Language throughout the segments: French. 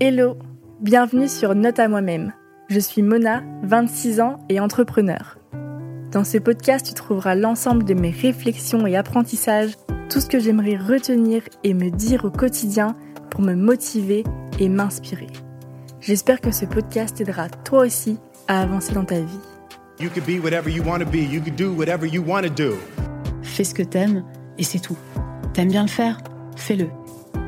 Hello, bienvenue sur Note à moi-même. Je suis Mona, 26 ans et entrepreneur. Dans ce podcast, tu trouveras l'ensemble de mes réflexions et apprentissages, tout ce que j'aimerais retenir et me dire au quotidien pour me motiver et m'inspirer. J'espère que ce podcast t'aidera toi aussi à avancer dans ta vie. You could be whatever you want to be. You could do whatever you want to do. Fais ce que t'aimes et c'est tout. T'aimes bien le faire? Fais-le.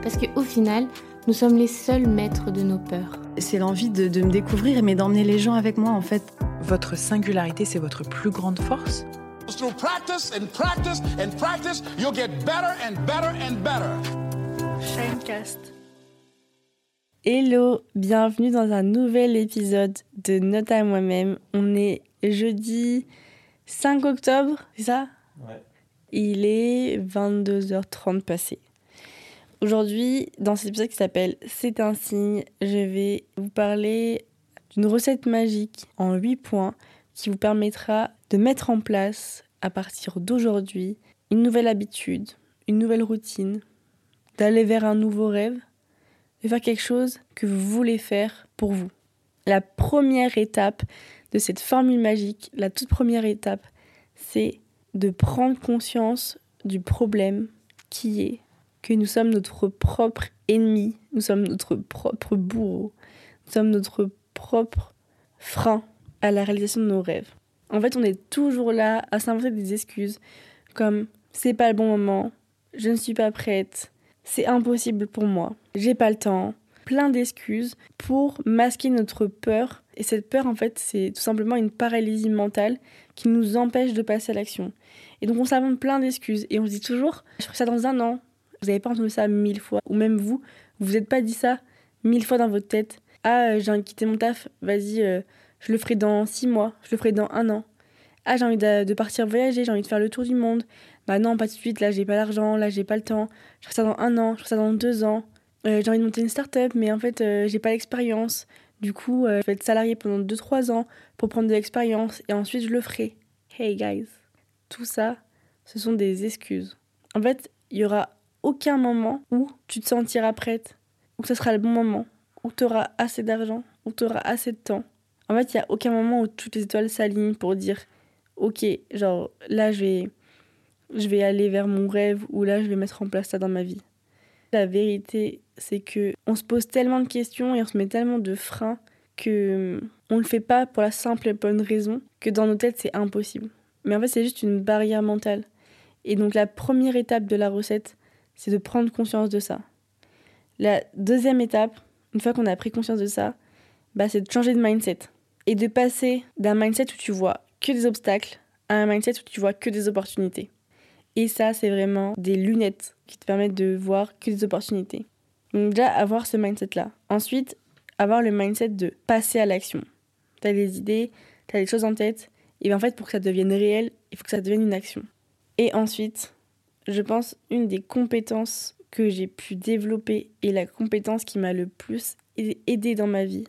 Parce qu'au final, nous sommes les seuls maîtres de nos peurs. C'est l'envie de, de me découvrir, mais d'emmener les gens avec moi en fait. Votre singularité, c'est votre plus grande force? Through practice and practice and practice, you'll get better and better and better. Shinecast. Hello, bienvenue dans un nouvel épisode de Note à moi-même. On est jeudi 5 octobre, c'est ça? Ouais. Il est 22h30 passé. Aujourd'hui, dans cet épisode qui s'appelle C'est un signe, je vais vous parler d'une recette magique en 8 points qui vous permettra de mettre en place à partir d'aujourd'hui une nouvelle habitude, une nouvelle routine, d'aller vers un nouveau rêve, de faire quelque chose que vous voulez faire pour vous. La première étape de cette formule magique, la toute première étape, c'est de prendre conscience du problème qui est que nous sommes notre propre ennemi, nous sommes notre propre bourreau, nous sommes notre propre frein à la réalisation de nos rêves. En fait, on est toujours là à s'inventer des excuses comme c'est pas le bon moment, je ne suis pas prête, c'est impossible pour moi, j'ai pas le temps, plein d'excuses pour masquer notre peur. Et cette peur, en fait, c'est tout simplement une paralysie mentale qui nous empêche de passer à l'action. Et donc, on s'invente plein d'excuses et on se dit toujours, je ferai ça dans un an. Vous n'avez pas entendu ça mille fois. Ou même vous, vous vous êtes pas dit ça mille fois dans votre tête. Ah, euh, j'ai envie de quitter mon taf, vas-y, euh, je le ferai dans six mois, je le ferai dans un an. Ah, j'ai envie de, partir voyager, j'ai envie de faire le tour du monde. Bah non, pas tout de suite, là, j'ai pas l'argent, là, j'ai pas le temps. Je ferai ça dans un an, je ferai ça dans deux ans. Euh, j'ai envie de monter une start-up, mais en fait, j'ai pas l'expérience. Du coup, je vais être salarié pendant 2-3 ans pour prendre de l'expérience et ensuite je le ferai. Hey guys, tout ça, ce sont des excuses. En fait, il y aura aucun moment où tu te sentiras prête, où ce sera le bon moment, où tu auras assez d'argent, où tu auras assez de temps. En fait, il y a aucun moment où toutes les étoiles s'alignent pour dire OK, genre là je vais je vais aller vers mon rêve ou là je vais mettre en place ça dans ma vie. La vérité, c'est que on se pose tellement de questions et on se met tellement de freins que hum, on le fait pas pour la simple et bonne raison que dans nos têtes c'est impossible. Mais en fait, c'est juste une barrière mentale. Et donc la première étape de la recette, c'est de prendre conscience de ça. La deuxième étape, une fois qu'on a pris conscience de ça, bah, c'est de changer de mindset et de passer d'un mindset où tu vois que des obstacles à un mindset où tu vois que des opportunités. Et ça, c'est vraiment des lunettes qui te permettent de voir que des opportunités. Donc déjà, avoir ce mindset-là. Ensuite, avoir le mindset de passer à l'action. Tu as des idées, tu as des choses en tête, et bien en fait, pour que ça devienne réel, il faut que ça devienne une action. Et ensuite, je pense, une des compétences que j'ai pu développer et la compétence qui m'a le plus aidé dans ma vie,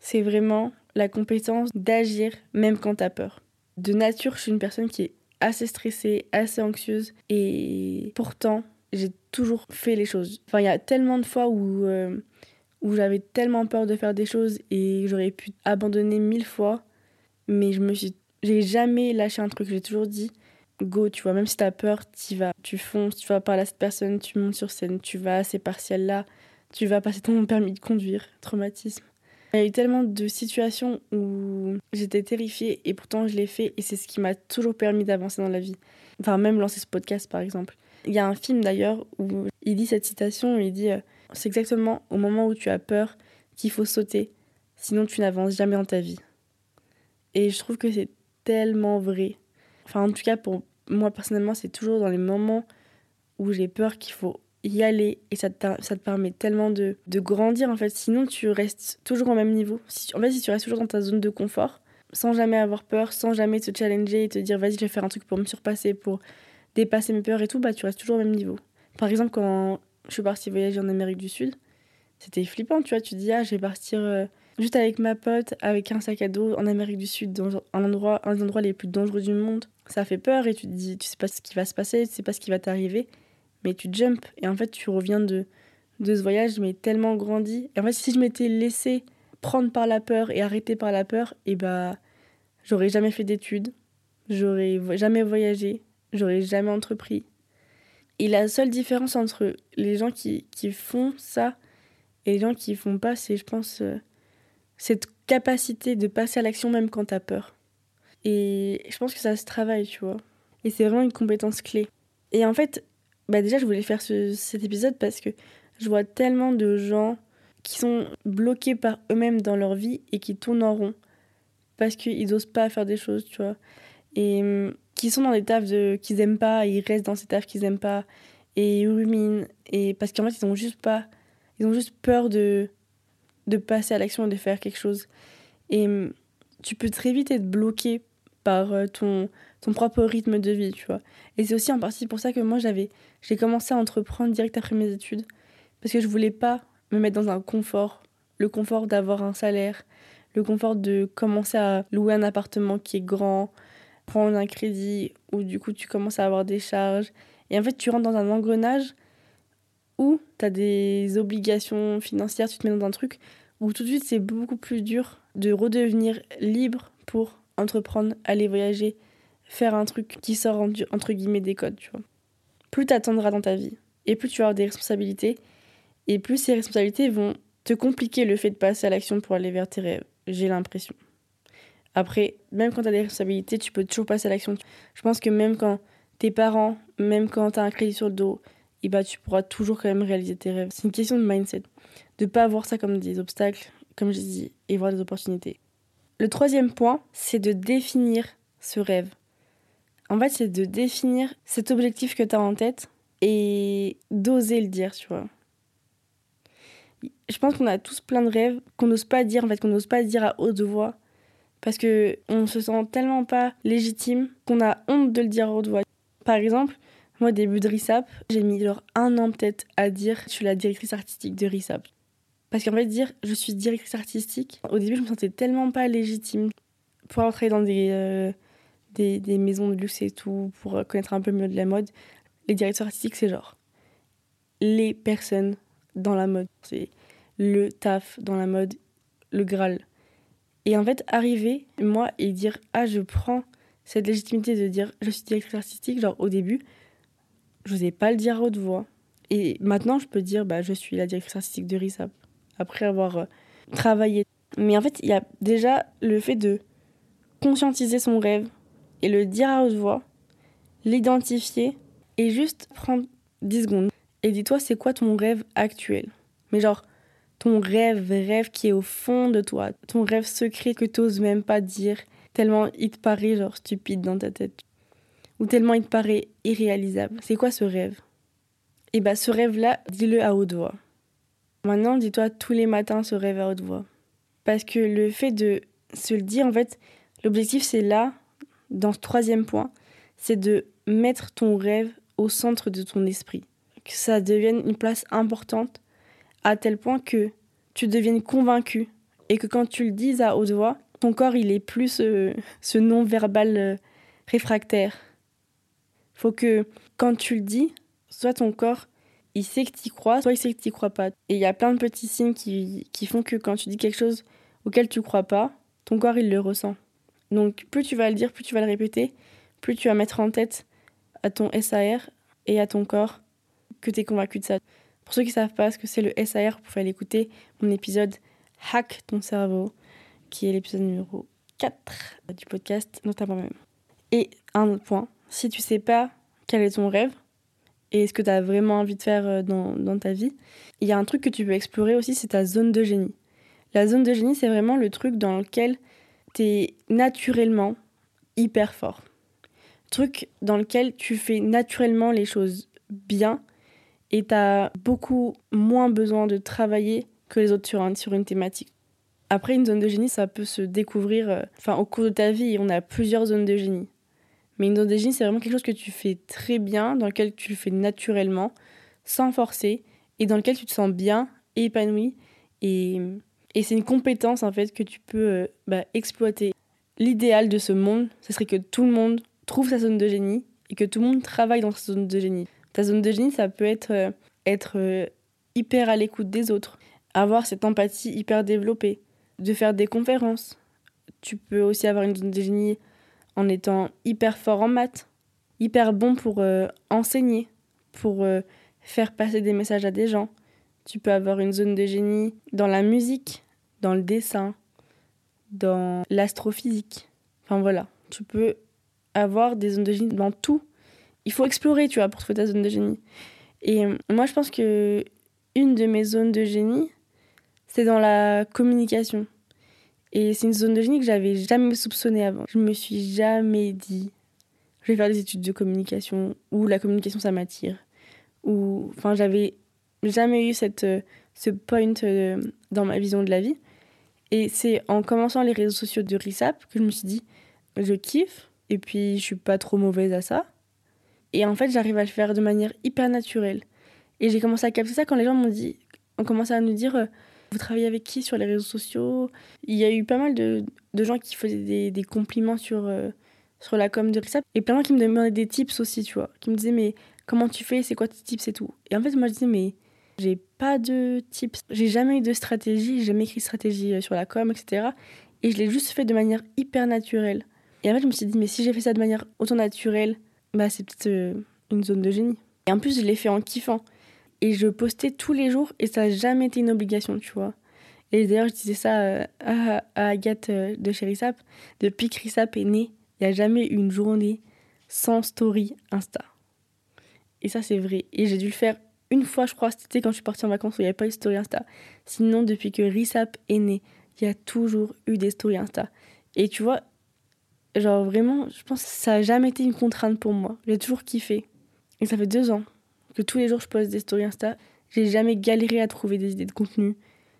c'est vraiment la compétence d'agir même quand tu as peur. De nature, je suis une personne qui est assez stressée, assez anxieuse, et pourtant, j'ai toujours fait les choses. Enfin, il y a tellement de fois où, euh, où j'avais tellement peur de faire des choses et j'aurais pu abandonner mille fois, mais je me suis, j'ai jamais lâché un truc. J'ai toujours dit, go, tu vois, même si t'as peur, tu vas, tu fonces, tu vas parler à cette personne, tu montes sur scène, tu vas à ces partiels là, tu vas passer ton permis de conduire, traumatisme. Il y a eu tellement de situations où j'étais terrifiée et pourtant je l'ai fait et c'est ce qui m'a toujours permis d'avancer dans la vie. Enfin, même lancer ce podcast par exemple. Il y a un film d'ailleurs où il dit cette citation, il dit euh, C'est exactement au moment où tu as peur qu'il faut sauter, sinon tu n'avances jamais dans ta vie. Et je trouve que c'est tellement vrai. Enfin, en tout cas, pour moi personnellement, c'est toujours dans les moments où j'ai peur qu'il faut y aller et ça te, ça te permet tellement de, de grandir en fait. Sinon, tu restes toujours au même niveau. Si, en fait, si tu restes toujours dans ta zone de confort, sans jamais avoir peur, sans jamais te challenger et te dire vas-y, je vais faire un truc pour me surpasser, pour dépasser mes peurs et tout, bah tu restes toujours au même niveau. Par exemple, quand je suis partie voyager en Amérique du Sud, c'était flippant, tu vois. Tu dis, ah, je vais partir euh, juste avec ma pote, avec un sac à dos en Amérique du Sud, dans un endroit, un des endroits les plus dangereux du monde. Ça fait peur et tu te dis, tu sais pas ce qui va se passer, tu sais pas ce qui va t'arriver, mais tu jumps et en fait, tu reviens de, de ce voyage m'ait tellement grandi. Et en fait, si je m'étais laissé prendre par la peur et arrêter par la peur, et eh bah, j'aurais jamais fait d'études, j'aurais jamais voyagé, j'aurais jamais entrepris. Et la seule différence entre les gens qui, qui font ça et les gens qui font pas, c'est, je pense, euh, cette capacité de passer à l'action même quand t'as peur. Et je pense que ça se travaille, tu vois. Et c'est vraiment une compétence clé. Et en fait, bah déjà, je voulais faire cet épisode parce que je vois tellement de gens qui sont bloqués par eux-mêmes dans leur vie et qui tournent en rond parce qu'ils n'osent pas faire des choses, tu vois. Et hum, qui sont dans des tafs de, qu'ils aiment pas, ils restent dans ces tafs qu'ils aiment pas et ils ruminent. Et parce qu'en fait, ils ont juste pas. Ils ont juste peur de, de passer à l'action et de faire quelque chose. Et hum, tu peux très vite être bloqué par euh, ton, ton propre rythme de vie, tu vois. Et c'est aussi en partie pour ça que moi, j'avais, j'ai commencé à entreprendre direct après mes études. Parce que je voulais pas me mettre dans un confort. Le confort d'avoir un salaire. Le confort de commencer à louer un appartement qui est grand. Prendre un crédit. Ou du coup, tu commences à avoir des charges. Et en fait, tu rentres dans un engrenage où tu as des obligations financières. Tu te mets dans un truc où tout de suite, c'est beaucoup plus dur de redevenir libre pour entreprendre, aller voyager, faire un truc qui sort entre guillemets des codes, tu vois. Plus t'attendras dans ta vie et plus tu avoir des responsabilités et plus ces responsabilités vont te compliquer le fait de passer à l'action pour aller vers tes rêves, j'ai l'impression. Après, même quand tu as des responsabilités, tu peux toujours passer à l'action. Je pense que même quand tes parents, même quand tu as un crédit sur le dos, et eh bah, tu pourras toujours quand même réaliser tes rêves. C'est une question de mindset, de pas voir ça comme des obstacles, comme je dis, et voir des opportunités. Le troisième point, c'est de définir ce rêve. En fait, c'est de définir cet objectif que tu as en tête et d'oser le dire, tu vois. Je pense qu'on a tous plein de rêves qu'on n'ose pas dire, en fait, qu'on n'ose pas dire à haute voix parce que on se sent tellement pas légitime qu'on a honte de le dire à haute voix. Par exemple, moi, début de RISAP, j'ai mis genre un an peut-être à dire je suis la directrice artistique de RISAP. Parce qu'en fait, dire je suis directrice artistique, au début, je me sentais tellement pas légitime pour entrer dans des, euh, des, des, maisons de luxe et tout, pour connaître un peu mieux de la mode. Les directeurs artistiques, c'est genre les personnes dans la mode. C'est le taf dans la mode, le Graal. Et en fait, arriver, moi, et dire Ah, je prends cette légitimité de dire je suis directrice artistique, genre au début, je n'osais pas le dire à haute voix. Et maintenant, je peux dire bah, je suis la directrice artistique de RISAP après avoir euh, travaillé. Mais en fait, il y a déjà le fait de conscientiser son rêve et le dire à haute voix, l'identifier et juste prendre 10 secondes. Et dis-toi, c'est quoi ton rêve actuel? Mais genre, ton rêve, rêve qui est au fond de toi, ton rêve secret que tu n'oses même pas dire, tellement il te paraît genre stupide dans ta tête, ou tellement il te paraît irréalisable. C'est quoi ce rêve? Et bah ce rêve-là, dis-le à haute voix. Maintenant, dis-toi tous les matins ce rêve à haute voix. Parce que le fait de se le dire, en fait, l'objectif c'est là, dans ce troisième point, c'est de mettre ton rêve au centre de ton esprit. Que ça devienne une place importante à tel point que tu deviennes convaincu et que quand tu le dises à haute voix, ton corps il est plus ce, ce non-verbal euh, réfractaire. Faut que quand tu le dis, soit ton corps il sait que tu crois, soit il sait que tu crois pas. Et il y a plein de petits signes qui, qui, font que quand tu dis quelque chose auquel tu crois pas, ton corps il le ressent. Donc plus tu vas le dire, plus tu vas le répéter, plus tu vas mettre en tête à ton SAR et à ton corps que tu es convaincu de ça. Pour ceux qui savent pas ce que c'est le SAR, vous pouvez aller écouter mon épisode Hack ton cerveau, qui est l'épisode numéro 4 du podcast, notamment même. Et un autre point, si tu sais pas quel est ton rêve, et ce que tu as vraiment envie de faire euh, dans, dans ta vie, il y a un truc que tu peux explorer aussi, c'est ta zone de génie. La zone de génie, c'est vraiment le truc dans lequel tu es naturellement hyper fort. Truc dans lequel tu fais naturellement les choses bien et tu as beaucoup moins besoin de travailler que les autres sur, sur une thématique. Après, une zone de génie, ça peut se découvrir euh, enfin, au cours de ta vie. On a plusieurs zones de génie. Mais une génie, c'est vraiment quelque chose que tu fais très bien, dans lequel tu le fais naturellement, sans forcer, et dans lequel tu te sens bien et épanoui. Et, et c'est une compétence, en fait, que tu peux euh, bah, exploiter. L'idéal de ce monde, ce serait que tout le monde trouve sa zone de génie et que tout le monde travaille dans sa zone de génie. Ta zone de génie, ça peut être, euh, être euh, hyper à l'écoute des autres, avoir cette empathie hyper développée, de faire des conférences. Tu peux aussi avoir une zone de génie en étant hyper fort en maths, hyper bon pour euh, enseigner, pour euh, faire passer des messages à des gens. Tu peux avoir une zone de génie dans la musique, dans le dessin, dans l'astrophysique. Enfin voilà, tu peux avoir des zones de génie dans tout. Il faut explorer, tu vois, pour trouver ta zone de génie. Et euh, moi, je pense que une de mes zones de génie, c'est dans la communication. Et c'est une zone de génie que j'avais jamais soupçonnée avant. Je me suis jamais dit, je vais faire des études de communication, ou la communication, ça m'attire. Ou, enfin, j'avais jamais eu cette, euh, ce point euh, dans ma vision de la vie. Et c'est en commençant les réseaux sociaux de RISAP que je me suis dit, je kiffe, et puis je suis pas trop mauvaise à ça. Et en fait, j'arrive à le faire de manière hyper naturelle. Et j'ai commencé à capter ça quand les gens m'ont dit, ont commencé à nous dire, euh, vous travaillez avec qui sur les réseaux sociaux? Il y a eu pas mal de, de gens qui faisaient des, des compliments sur, euh, sur la com de RISAP. Et plein de gens qui me demandaient des tips aussi, tu vois. Qui me disaient, mais comment tu fais? C'est quoi tes tips et tout? Et en fait, moi, je disais, mais j'ai pas de tips. J'ai jamais eu de stratégie, j'ai jamais écrit stratégie euh, sur la com, etc. Et je l'ai juste fait de manière hyper naturelle. Et en fait, je me suis dit, mais si j'ai fait ça de manière autant naturelle, bah, c'est peut-être euh, une zone de génie. Et en plus, je l'ai fait en kiffant. Et je postais tous les jours et ça n'a jamais été une obligation, tu vois. Et d'ailleurs, je disais ça euh, à, Agathe euh, de chez Rissap. Depuis que Rissap est né, il n'y a jamais eu une journée sans story Insta. Et ça, c'est vrai. Et j'ai dû le faire une fois, je crois, c'était quand je suis partie en vacances où il n'y avait pas eu de story Insta. Sinon, depuis que Rissap est né, il y a toujours eu des stories Insta. Et tu vois, genre vraiment, je pense que ça n'a jamais été une contrainte pour moi. J'ai toujours kiffé. Et ça fait deux ans que tous les jours je poste des stories Insta. J'ai jamais galéré à trouver des idées de contenu.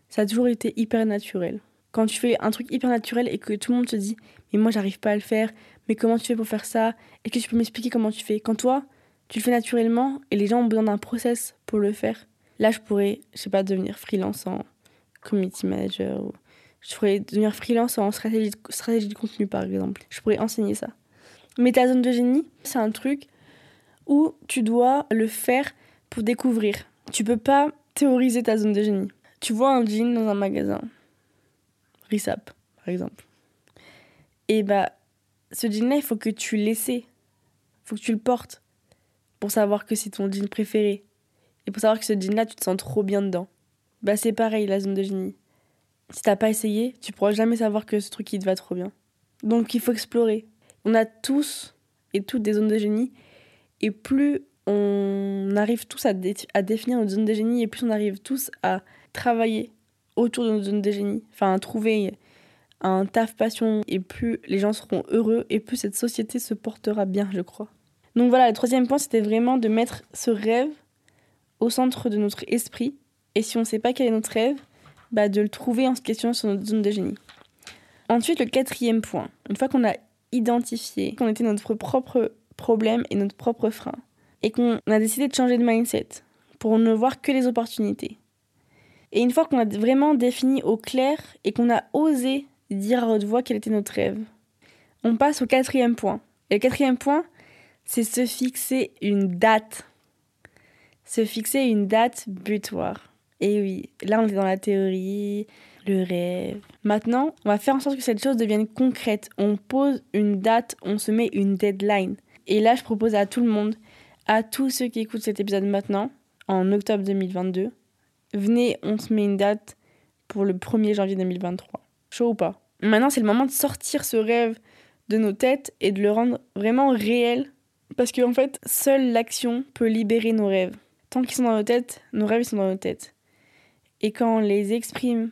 Ça a toujours été hyper naturel. Quand tu fais un truc hyper naturel et que tout le monde te dit Mais moi, j'arrive pas à le faire, mais comment tu fais pour faire ça? Est-ce que tu peux m'expliquer comment tu fais? Quand toi, tu le fais naturellement et les gens ont besoin d'un process pour le faire, là, je pourrais, je sais pas, devenir freelance en community manager ou je pourrais devenir freelance en stratégie de, stratégie de contenu, par exemple. Je pourrais enseigner ça. Mais ta zone de génie, c'est un truc où tu dois le faire pour découvrir. Tu peux pas théoriser ta zone de génie. Tu vois un jean dans un magasin, Rissap, par exemple. Et bah, ce jean-là, il faut que tu l'essaies. Faut que tu le portes pour savoir que c'est ton jean préféré. Et pour savoir que ce jean-là, tu te sens trop bien dedans. Bah, c'est pareil, la zone de génie. Si t'as pas essayé, tu pourras jamais savoir que ce truc, il te va trop bien. Donc, il faut explorer. On a tous et toutes des zones de génie. Et plus on arrive tous à, dé à définir notre zone de génie, et plus on arrive tous à travailler autour de notre zone de génie, enfin à trouver un taf passion, et plus les gens seront heureux, et plus cette société se portera bien, je crois. Donc voilà, le troisième point, c'était vraiment de mettre ce rêve au centre de notre esprit, et si on ne sait pas quel est notre rêve, bah de le trouver en se questionnant sur notre zone de génie. Ensuite, le quatrième point, une fois qu'on a identifié qu'on était notre propre problème et notre propre frein, et qu'on a décidé de changer de mindset pour ne voir que les opportunités. Et une fois qu'on a vraiment défini au clair et qu'on a osé dire à haute voix quel était notre rêve, on passe au quatrième point. Et le quatrième point, c'est se fixer une date. Se fixer une date butoir. Et oui, là on est dans la théorie, le rêve. Maintenant, on va faire en sorte que cette chose devienne concrète. On pose une date, on se met une deadline. Et là, je propose à tout le monde, à tous ceux qui écoutent cet épisode maintenant, en octobre 2022, venez, on se met une date pour le 1er janvier 2023. Chaud ou pas? Maintenant, c'est le moment de sortir ce rêve de nos têtes et de le rendre vraiment réel. Parce qu'en en fait, seule l'action peut libérer nos rêves. Tant qu'ils sont dans nos têtes, nos rêves sont dans nos têtes. Et quand on les exprime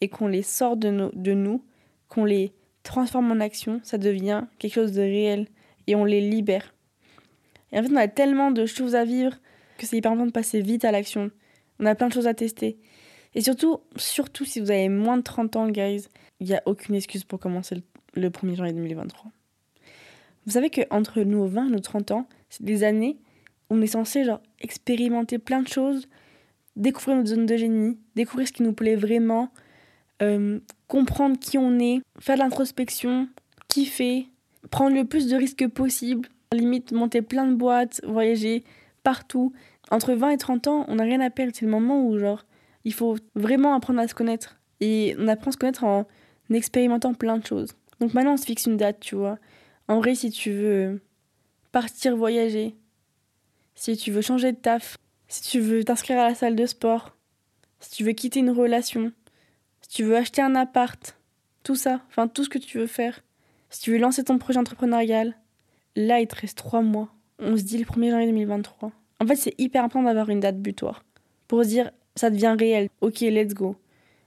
et qu'on les sort de, nos, de nous, qu'on les transforme en action, ça devient quelque chose de réel et on les libère. Et en fait, on a tellement de choses à vivre que c'est hyper important de passer vite à l'action. On a plein de choses à tester. Et surtout, surtout si vous avez moins de 30 ans, guys, il n'y a aucune excuse pour commencer le, le 1er janvier 2023. Vous savez qu'entre nos 20 et nos 30 ans, c'est des années où on est censé genre, expérimenter plein de choses, découvrir notre zone de génie, découvrir ce qui nous plaît vraiment, euh, comprendre qui on est, faire de l'introspection, kiffer, prendre le plus de risques possible, limite monter plein de boîtes, voyager partout. Entre 20 et 30 ans, on n'a rien à perdre. C'est le moment où, genre, il faut vraiment apprendre à se connaître. Et on apprend à se connaître en expérimentant plein de choses. Donc maintenant, on se fixe une date, tu vois. En vrai, si tu veux partir voyager, si tu veux changer de taf, si tu veux t'inscrire à la salle de sport, si tu veux quitter une relation, si tu veux acheter un appart, tout ça, enfin tout ce que tu veux faire, si tu veux lancer ton projet entrepreneurial, là il te reste trois mois. On se dit le 1er janvier 2023. En fait, c'est hyper important d'avoir une date butoir pour se dire ça devient réel. Ok, let's go.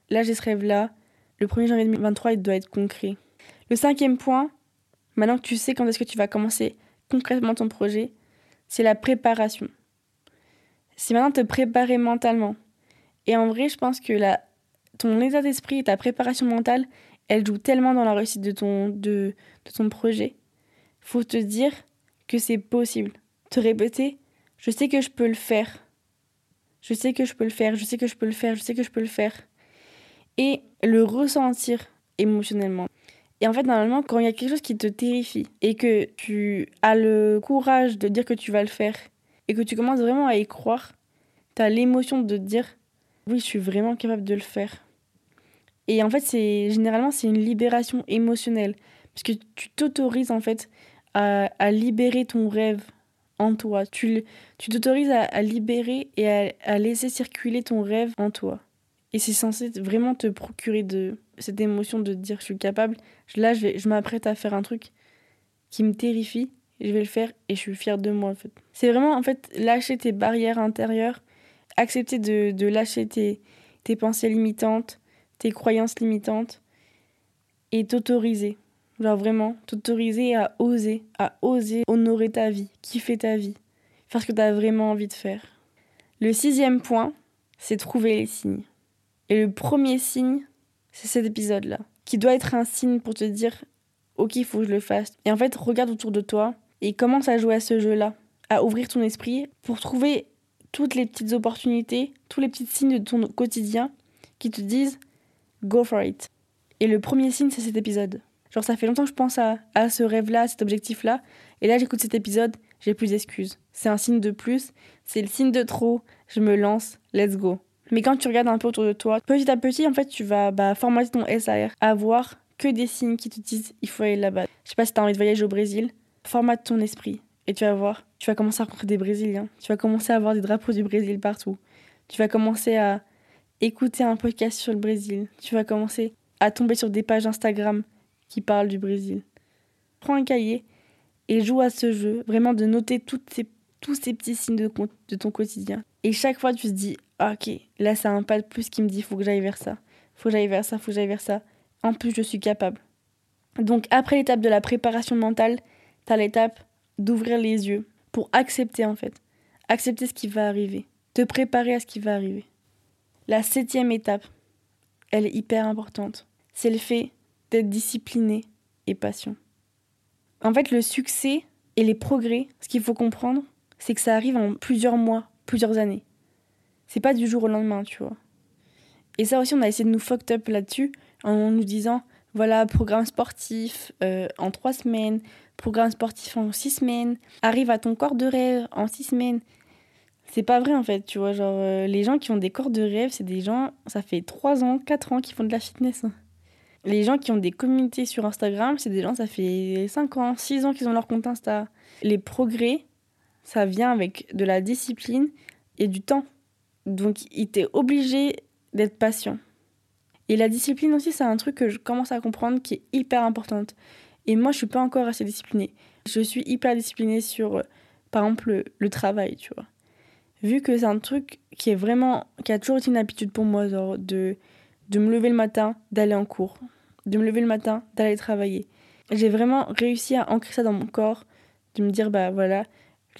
Là, j'ai ce rêve-là. Le 1er janvier 2023, il doit être concret. Le cinquième point, maintenant que tu sais quand est-ce que tu vas commencer concrètement ton projet, c'est la préparation. C'est maintenant te préparer mentalement. Et en vrai, je pense que ton état d'esprit et ta préparation mentale, elle joue tellement dans la réussite de ton, de, de ton projet. Faut te dire que c'est possible. Te répéter, je sais que je peux le faire. Je sais que je peux le faire, je sais que je peux le faire, je sais que je peux le faire. Et le ressentir émotionnellement. Et en fait, normalement, quand il y a quelque chose qui te terrifie et que tu as le courage de dire que tu vas le faire et que tu commences vraiment à y croire, tu as l'émotion de dire oui, je suis vraiment capable de le faire. Et en fait, c'est généralement c'est une libération émotionnelle parce que tu t'autorises en fait à, à, libérer ton rêve en toi. Tu t'autorises à, à, libérer et à, à laisser circuler ton rêve en toi. Et c'est censé vraiment te procurer de cette émotion de dire je suis capable. Là, je, je m'apprête à faire un truc qui me terrifie. Je vais le faire et je suis fière de moi en fait. C'est vraiment en fait lâcher tes barrières intérieures, accepter de, de lâcher tes, tes pensées limitantes, tes croyances limitantes et t'autoriser. Genre vraiment, t'autoriser à oser, à oser honorer ta vie, kiffer ta vie, faire ce que tu as vraiment envie de faire. Le sixième point, c'est trouver les signes. Et le premier signe, c'est cet épisode-là, qui doit être un signe pour te dire Ok, il faut que je le fasse. Et en fait, regarde autour de toi et commence à jouer à ce jeu-là, à ouvrir ton esprit pour trouver toutes les petites opportunités, tous les petits signes de ton quotidien qui te disent Go for it. Et le premier signe, c'est cet épisode. Genre, ça fait longtemps que je pense à, à ce rêve-là, cet objectif-là. Et là, j'écoute cet épisode, j'ai plus d'excuses. C'est un signe de plus, c'est le signe de trop. Je me lance, let's go. Mais quand tu regardes un peu autour de toi, petit à petit, en fait, tu vas bah, formater ton SAR, avoir que des signes qui te disent il faut aller là-bas. Je sais pas si tu as envie de voyager au Brésil, formate ton esprit et tu vas voir, tu vas commencer à rencontrer des Brésiliens, tu vas commencer à avoir des drapeaux du Brésil partout. Tu vas commencer à écouter un podcast sur le Brésil, tu vas commencer à tomber sur des pages Instagram qui parlent du Brésil. Prends un cahier et joue à ce jeu, vraiment de noter toutes ces, tous ces petits signes de, de ton quotidien. Et chaque fois, tu te dis, ah, ok, là, c'est un pas de plus qui me dit, faut que j'aille vers ça, faut que j'aille vers ça, faut que j'aille vers ça. En plus, je suis capable. Donc, après l'étape de la préparation mentale, tu as l'étape d'ouvrir les yeux pour accepter, en fait. Accepter ce qui va arriver. Te préparer à ce qui va arriver. La septième étape, elle est hyper importante. C'est le fait d'être discipliné et patient. En fait, le succès et les progrès, ce qu'il faut comprendre, c'est que ça arrive en plusieurs mois, plusieurs années. C'est pas du jour au lendemain, tu vois. Et ça aussi, on a essayé de nous fucked up là-dessus en nous disant voilà, programme sportif euh, en trois semaines, programme sportif en six semaines, arrive à ton corps de rêve en six semaines. C'est pas vrai en fait, tu vois. Genre, euh, les gens qui ont des corps de rêve, c'est des gens, ça fait trois ans, quatre ans qu'ils font de la fitness. Les gens qui ont des communautés sur Instagram, c'est des gens, ça fait cinq ans, six ans qu'ils ont leur compte Insta. Les progrès, ça vient avec de la discipline et du temps. Donc, il t'est obligé d'être patient. Et la discipline aussi, c'est un truc que je commence à comprendre qui est hyper importante. Et moi, je suis pas encore assez disciplinée. Je suis hyper disciplinée sur, euh, par exemple, le, le, travail, tu vois. Vu que c'est un truc qui est vraiment, qui a toujours été une habitude pour moi, de, de me lever le matin, d'aller en cours, de me lever le matin, d'aller travailler. J'ai vraiment réussi à ancrer ça dans mon corps, de me dire, bah voilà,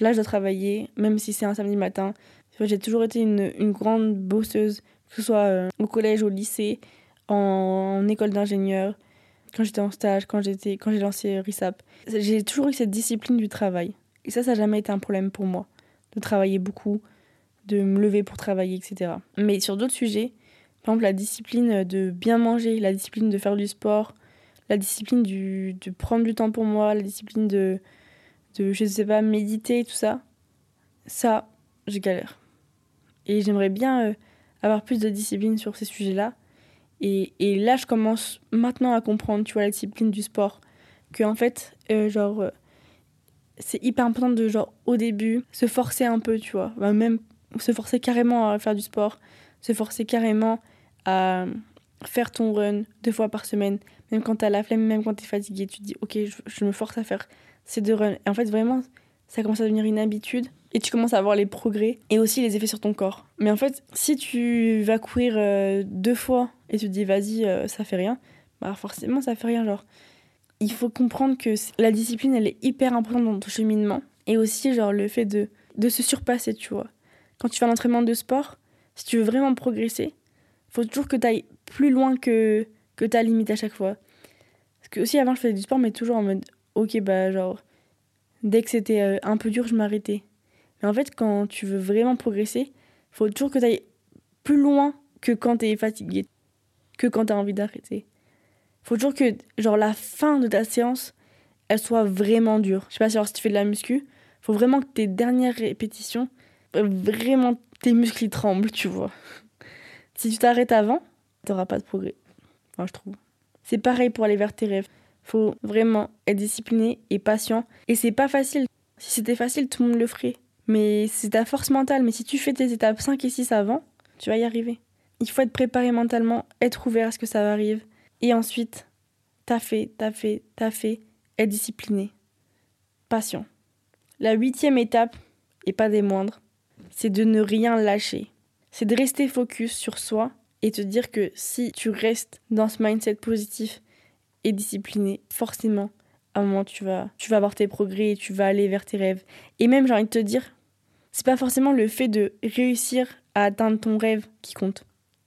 là je dois travailler, même si c'est un samedi matin. J'ai toujours été une, une, grande bosseuse, que ce soit euh, au collège, au lycée, en, en école d'ingénieur, quand j'étais en stage, quand j'ai lancé RISAP. J'ai toujours eu cette discipline du travail. Et ça, ça n'a jamais été un problème pour moi, de travailler beaucoup, de me lever pour travailler, etc. Mais sur d'autres sujets, par exemple la discipline de bien manger, la discipline de faire du sport, la discipline du, de prendre du temps pour moi, la discipline de, de, je sais pas, méditer, tout ça, ça, je galère. Et j'aimerais bien euh, avoir plus de discipline sur ces sujets-là. Et, et, là, je commence maintenant à comprendre, tu vois, la discipline du sport. Que en fait, euh, genre, euh, c'est hyper important de, genre, au début, se forcer un peu, tu vois. Même se forcer carrément à faire du sport, se forcer carrément à faire ton run deux fois par semaine. Même quand t'as la flemme, même quand t'es fatigué, tu te dis, ok, je, me force à faire ces deux runs. Et en fait, vraiment, ça commence à devenir une habitude et tu commences à voir les progrès et aussi les effets sur ton corps. Mais en fait, si tu vas courir euh, deux fois et tu te dis vas-y, euh, ça fait rien, bah forcément ça fait rien. Genre, il faut comprendre que la discipline elle est hyper importante dans ton cheminement et aussi genre le fait de, de se surpasser, tu vois. Quand tu fais un entraînement de sport, si tu veux vraiment progresser, faut toujours que tu ailles plus loin que, que ta limite à chaque fois. Parce que aussi avant je faisais du sport mais toujours en mode ok bah genre dès que c'était euh, un peu dur je m'arrêtais mais en fait, quand tu veux vraiment progresser, faut toujours que tu ailles plus loin que quand tu es fatigué, que quand tu as envie d'arrêter. Faut toujours que genre la fin de ta séance, elle soit vraiment dure. Je sais pas si, alors, si tu fais de la muscu, faut vraiment que tes dernières répétitions, vraiment tes muscles tremblent, tu vois. Si tu t'arrêtes avant, tu n'auras pas de progrès. Enfin, je trouve. C'est pareil pour aller vers tes rêves. Faut vraiment être discipliné et patient. Et c'est pas facile. Si c'était facile, tout le monde le ferait. Mais c'est ta force mentale. Mais si tu fais tes étapes 5 et 6 avant, tu vas y arriver. Il faut être préparé mentalement, être ouvert à ce que ça arrive. Et ensuite, t'as fait, t'as fait, t'as fait, être discipliné. Patient. La huitième étape, et pas des moindres, c'est de ne rien lâcher. C'est de rester focus sur soi et te dire que si tu restes dans ce mindset positif et discipliné, forcément, à un moment, tu vas, tu vas avoir tes progrès et tu vas aller vers tes rêves. Et même, j'ai envie de te dire, c'est pas forcément le fait de réussir à atteindre ton rêve qui compte.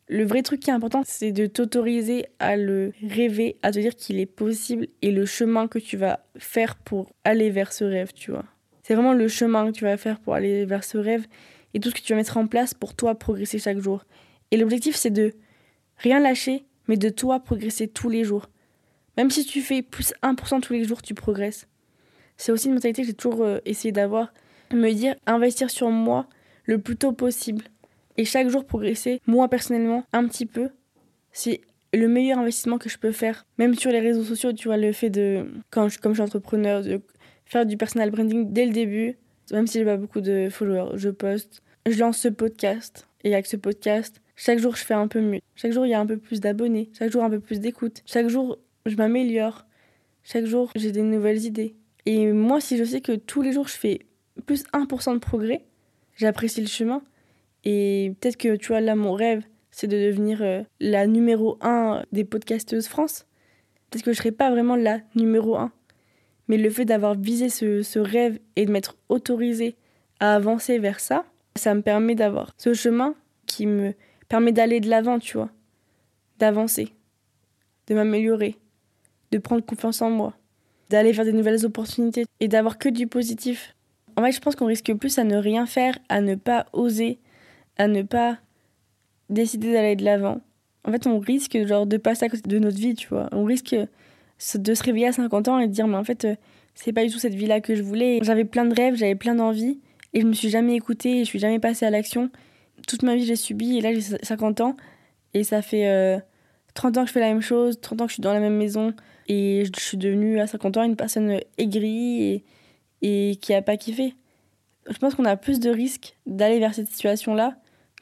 Le vrai truc qui est important, c'est de t'autoriser à le rêver, à te dire qu'il est possible et le chemin que tu vas faire pour aller vers ce rêve, tu vois. C'est vraiment le chemin que tu vas faire pour aller vers ce rêve et tout ce que tu vas mettre en place pour toi progresser chaque jour. Et l'objectif, c'est de rien lâcher, mais de toi progresser tous les jours. Même si tu fais plus 1% tous les jours, tu progresses. C'est aussi une mentalité que j'ai toujours euh, essayé d'avoir. Me dire, investir sur moi le plus tôt possible. Et chaque jour progresser, moi personnellement, un petit peu. C'est le meilleur investissement que je peux faire. Même sur les réseaux sociaux, tu vois, le fait de, quand je, comme je suis entrepreneur, de faire du personal branding dès le début. Même si j'ai pas beaucoup de followers, je poste. Je lance ce podcast. Et avec ce podcast, chaque jour, je fais un peu mieux. Chaque jour, il y a un peu plus d'abonnés. Chaque jour, un peu plus d'écoute. Chaque jour, je m'améliore. Chaque jour, j'ai des nouvelles idées. Et moi, si je sais que tous les jours, je fais plus 1% de progrès, j'apprécie le chemin. Et peut-être que, tu vois, là, mon rêve, c'est de devenir euh, la numéro 1 des podcasteuses France. Peut-être que je serai pas vraiment la numéro 1. Mais le fait d'avoir visé ce, rêve et de m'être autorisé à avancer vers ça, ça me permet d'avoir ce chemin qui me permet d'aller de l'avant, tu vois. D'avancer, de m'améliorer de prendre confiance en moi, d'aller vers des nouvelles opportunités et d'avoir que du positif. En fait, je pense qu'on risque plus à ne rien faire, à ne pas oser, à ne pas décider d'aller de l'avant. En fait, on risque genre de passer à côté de notre vie, tu vois. On risque de se réveiller à 50 ans et de dire mais en fait, euh, c'est pas du tout cette vie-là que je voulais. J'avais plein de rêves, j'avais plein d'envies et je me suis jamais écoutée et je suis jamais passée à l'action. Toute ma vie, j'ai subi et là, j'ai 50 ans et ça fait 30 euh, ans que je fais la même chose, 30 ans que je suis dans la même maison, et je suis devenue à 50 ans une personne aigrie et, et qui n'a pas kiffé. Je pense qu'on a plus de risques d'aller vers cette situation-là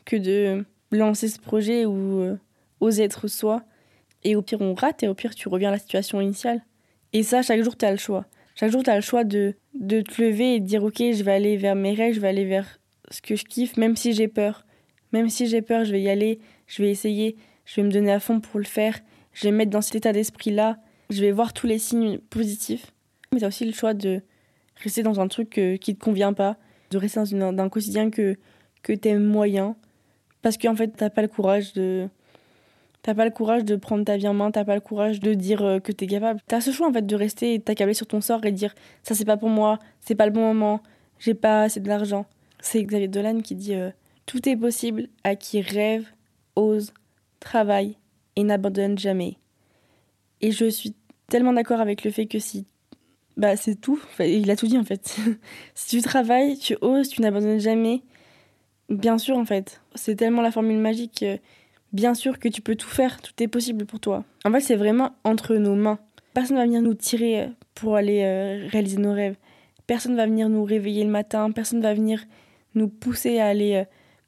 que de lancer ce projet ou euh, oser être soi. Et au pire, on rate et au pire, tu reviens à la situation initiale. Et ça, chaque jour, tu as le choix. Chaque jour, tu as le choix de, de te lever et de dire Ok, je vais aller vers mes rêves, je vais aller vers ce que je kiffe, même si j'ai peur. Même si j'ai peur, je vais y aller, je vais essayer, je vais me donner à fond pour le faire, je vais me mettre dans cet état d'esprit-là, je vais voir tous les signes positifs. Mais tu as aussi le choix de rester dans un truc qui qui te convient pas, de rester dans, un quotidien que, que tu aimes moyen, parce qu'en fait, t'as pas le courage de. T'as pas le courage de prendre ta vie en main, t'as pas le courage de dire euh, que t'es capable. T'as ce choix en fait de rester et t'accabler sur ton sort et dire ça c'est pas pour moi, c'est pas le bon moment, j'ai pas assez de l'argent. C'est Xavier Dolan qui dit euh, tout est possible à qui rêve, ose, travaille et n'abandonne jamais. Et je suis tellement d'accord avec le fait que si. Bah, c'est tout. il a tout dit en fait. si tu travailles, tu oses, tu n'abandonnes jamais. Bien sûr, en fait. C'est tellement la formule magique. euh, bien sûr que tu peux tout faire, tout est possible pour toi. En fait, c'est vraiment entre nos mains. Personne va venir nous tirer euh, pour aller euh, réaliser nos rêves. Personne va venir nous réveiller le matin. Personne va venir nous pousser à aller euh,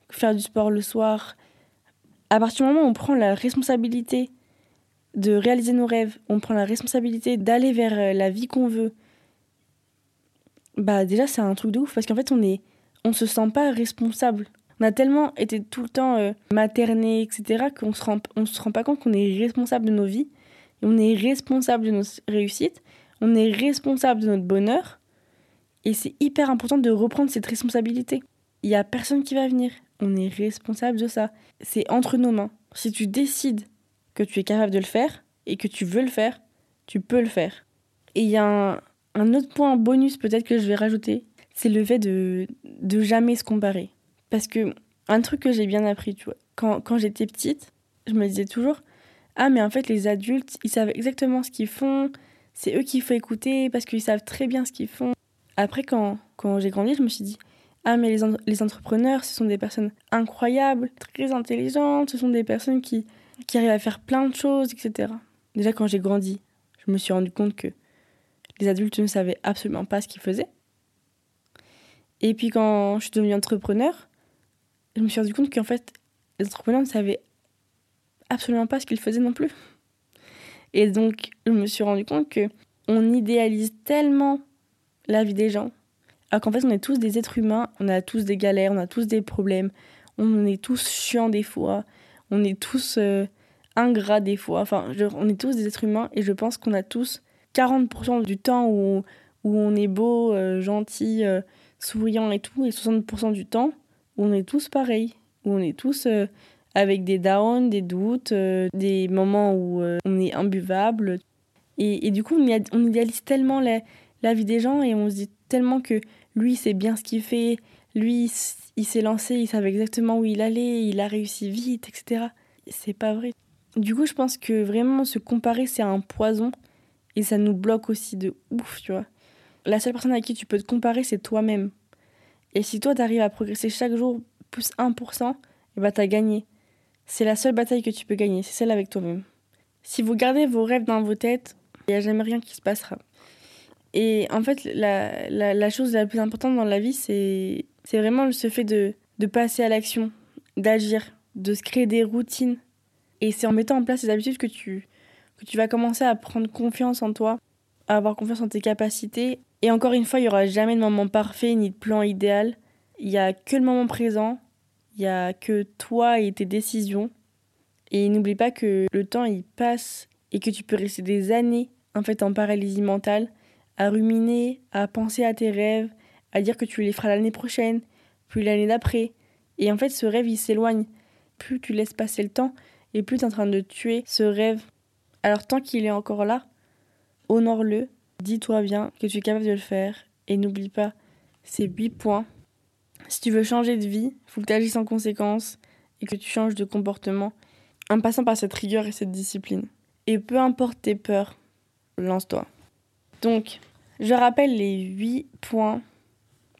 faire du sport le soir. À partir du moment où on prend la responsabilité de réaliser nos rêves, on prend la responsabilité d'aller vers la vie qu'on veut, bah déjà c'est un truc de ouf parce qu'en fait on est on se sent pas responsable. On a tellement été tout le temps euh, materné, etc., qu'on se se rend pas compte qu'on est responsable de nos vies, et on est responsable de nos réussites, on est responsable de notre bonheur, et c'est hyper important de reprendre cette responsabilité. Il y a personne qui va venir, on est responsable de ça. C'est entre nos mains. Si tu décides que tu es capable de le faire et que tu veux le faire, tu peux le faire. Et il y a un, un autre point bonus peut-être que je vais rajouter, c'est le fait de, de jamais se comparer. Parce que un truc que j'ai bien appris, tu vois, quand, j'étais petite, je me disais toujours Ah, mais en fait, les adultes, ils savent exactement ce qu'ils font, c'est eux qu'il faut écouter parce qu'ils savent très bien ce qu'ils font. Après, quand, j'ai grandi, je me suis dit Ah, mais les entrepreneurs, ce sont des personnes incroyables, très intelligentes, ce sont des personnes qui, qui arrivent à faire plein de choses, etc. Déjà, quand j'ai grandi, je me suis rendu compte que les adultes ne savaient absolument pas ce qu'ils faisaient. Et puis quand je suis devenue entrepreneur, je me suis rendu compte qu'en fait, les entrepreneurs ne savaient absolument pas ce qu'ils faisaient non plus. Et donc, je me suis rendu compte que on idéalise tellement la vie des gens, alors qu'en fait, on est tous des êtres humains, on a tous des galères, on a tous des problèmes, on est tous chiants des fois, on est tous euh, ingrats des fois, enfin, on est tous des êtres humains et je pense qu'on a tous 40% du temps où, où on est beau, euh, gentil, euh, souriant et tout, et 60% du temps on est tous pareils, où on est tous euh, avec des downs, des doutes, euh, des moments où euh, on est imbuvable. Et, du coup, on, idéal- on idéalise tellement la, la vie des gens et on se dit tellement que lui, c'est bien ce qu'il fait, lui, il s'est lancé, il savait exactement où il allait, il a réussi vite, etc. C'est pas vrai. Du coup, je pense que vraiment se comparer, c'est un poison et ça nous bloque aussi de ouf, tu vois. La seule personne à qui tu peux te comparer, c'est toi-même. Et si toi, t'arrives à progresser chaque jour plus 1%, et bah t'as gagné. C'est la seule bataille que tu peux gagner, c'est celle avec toi-même. Si vous gardez vos rêves dans vos têtes, il n'y a jamais rien qui se passera. Et en fait, la, la, chose la plus importante dans la vie, c'est c'est vraiment ce fait de, de passer à l'action, d'agir, de se créer des routines. Et c'est en mettant en place ces habitudes que tu, que tu vas commencer à prendre confiance en toi, à avoir confiance en tes capacités. Et encore une fois, il n'y aura jamais de moment parfait ni de plan idéal. Il n'y a que le moment présent, il n'y a que toi et tes décisions. Et n'oublie pas que le temps, il passe et que tu peux rester des années en fait en paralysie mentale, à ruminer, à penser à tes rêves, à dire que tu les feras l'année prochaine, puis l'année d'après. Et en fait, ce rêve, il s'éloigne. Plus tu laisses passer le temps, et plus tu es en train de tuer ce rêve. Alors tant qu'il est encore là, honore-le, dis-toi bien que tu es capable de le faire, et n'oublie pas ces 8 points. Si tu veux changer de vie, il faut que tu agisses en conséquence et que tu changes de comportement en passant par cette rigueur et cette discipline. Et peu importe tes peurs, lance-toi. Donc, je rappelle les 8 points.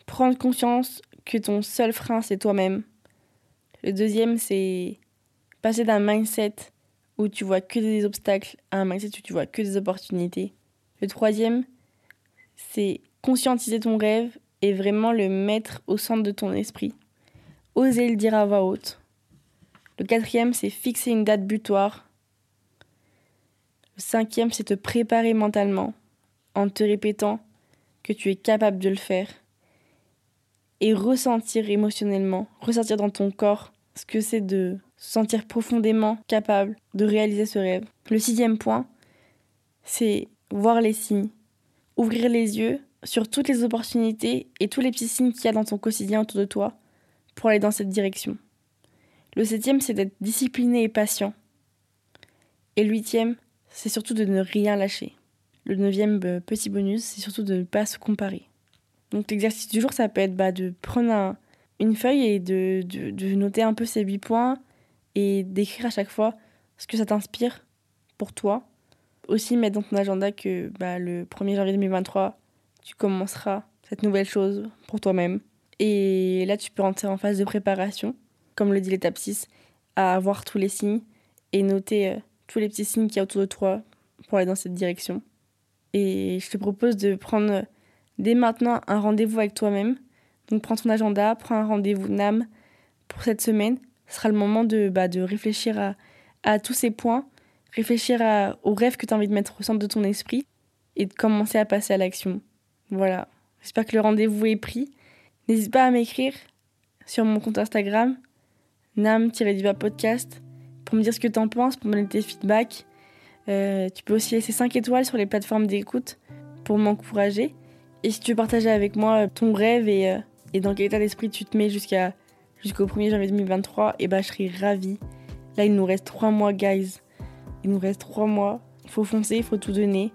Prendre conscience que ton seul frein, c'est toi-même. Le deuxième, c'est passer d'un mindset où tu vois que des obstacles à un mindset où tu vois que des opportunités. Le troisième, c'est conscientiser ton rêve et vraiment le mettre au centre de ton esprit. Oser le dire à voix haute. Le quatrième, c'est fixer une date butoir. Le cinquième, c'est te préparer mentalement en te répétant que tu es capable de le faire. Et ressentir émotionnellement, ressentir dans ton corps ce que c'est de se sentir profondément capable de réaliser ce rêve. Le sixième point, c'est voir les signes, ouvrir les yeux sur toutes les opportunités et tous les petits signes qu'il y a dans ton quotidien autour de toi pour aller dans cette direction. Le septième, c'est d'être discipliné et patient. Et le huitième, c'est surtout de ne rien lâcher. Le neuvième euh, petit bonus, c'est surtout de ne pas se comparer. Donc l'exercice du jour, ça peut être bah, de prendre un- une feuille et de, de- de noter un peu ces huit points et d'écrire à chaque fois ce que ça t'inspire pour toi. Aussi mettre dans ton agenda que bah, le 1er janvier 2023, tu commenceras cette nouvelle chose pour toi-même. Et là, tu peux entrer en phase de préparation, comme le dit l'étape 6, à voir tous les signes et noter euh, tous les petits signes qu'il y a autour de toi pour aller dans cette direction. Et je te propose de prendre euh, dès maintenant un rendez-vous avec toi-même. Donc prends ton agenda, prends un rendez-vous NAM pour cette semaine. Ce sera le moment de, bah, de réfléchir à, tous ces points, réfléchir à, aux rêves que tu as envie de mettre au centre de ton esprit et de commencer à passer à l'action. Voilà. J'espère que le rendez-vous est pris. N'hésite pas à m'écrire sur mon compte Instagram, nam-diva podcast, pour me dire ce que tu en penses, pour me donner tes feedbacks. Euh, tu peux aussi laisser 5 étoiles sur les plateformes d'écoute pour m'encourager. Et si tu veux partager avec moi ton rêve et, euh, et dans quel état d'esprit tu te mets jusqu'à jusqu'au 1er janvier 2023, et bah je serai ravie. Là, il nous reste 3 mois, guys. Il nous reste 3 mois. Il faut foncer, il faut tout donner.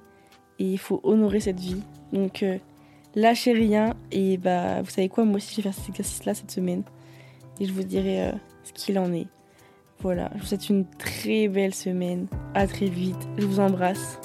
Et il faut honorer cette vie. Donc, euh, lâchez rien. Et bah, vous savez quoi, moi aussi, je vais faire cet exercice-là cette semaine. Et je vous dirai euh, ce qu'il en est. Voilà, je vous souhaite une très belle semaine. À très vite. Je vous embrasse.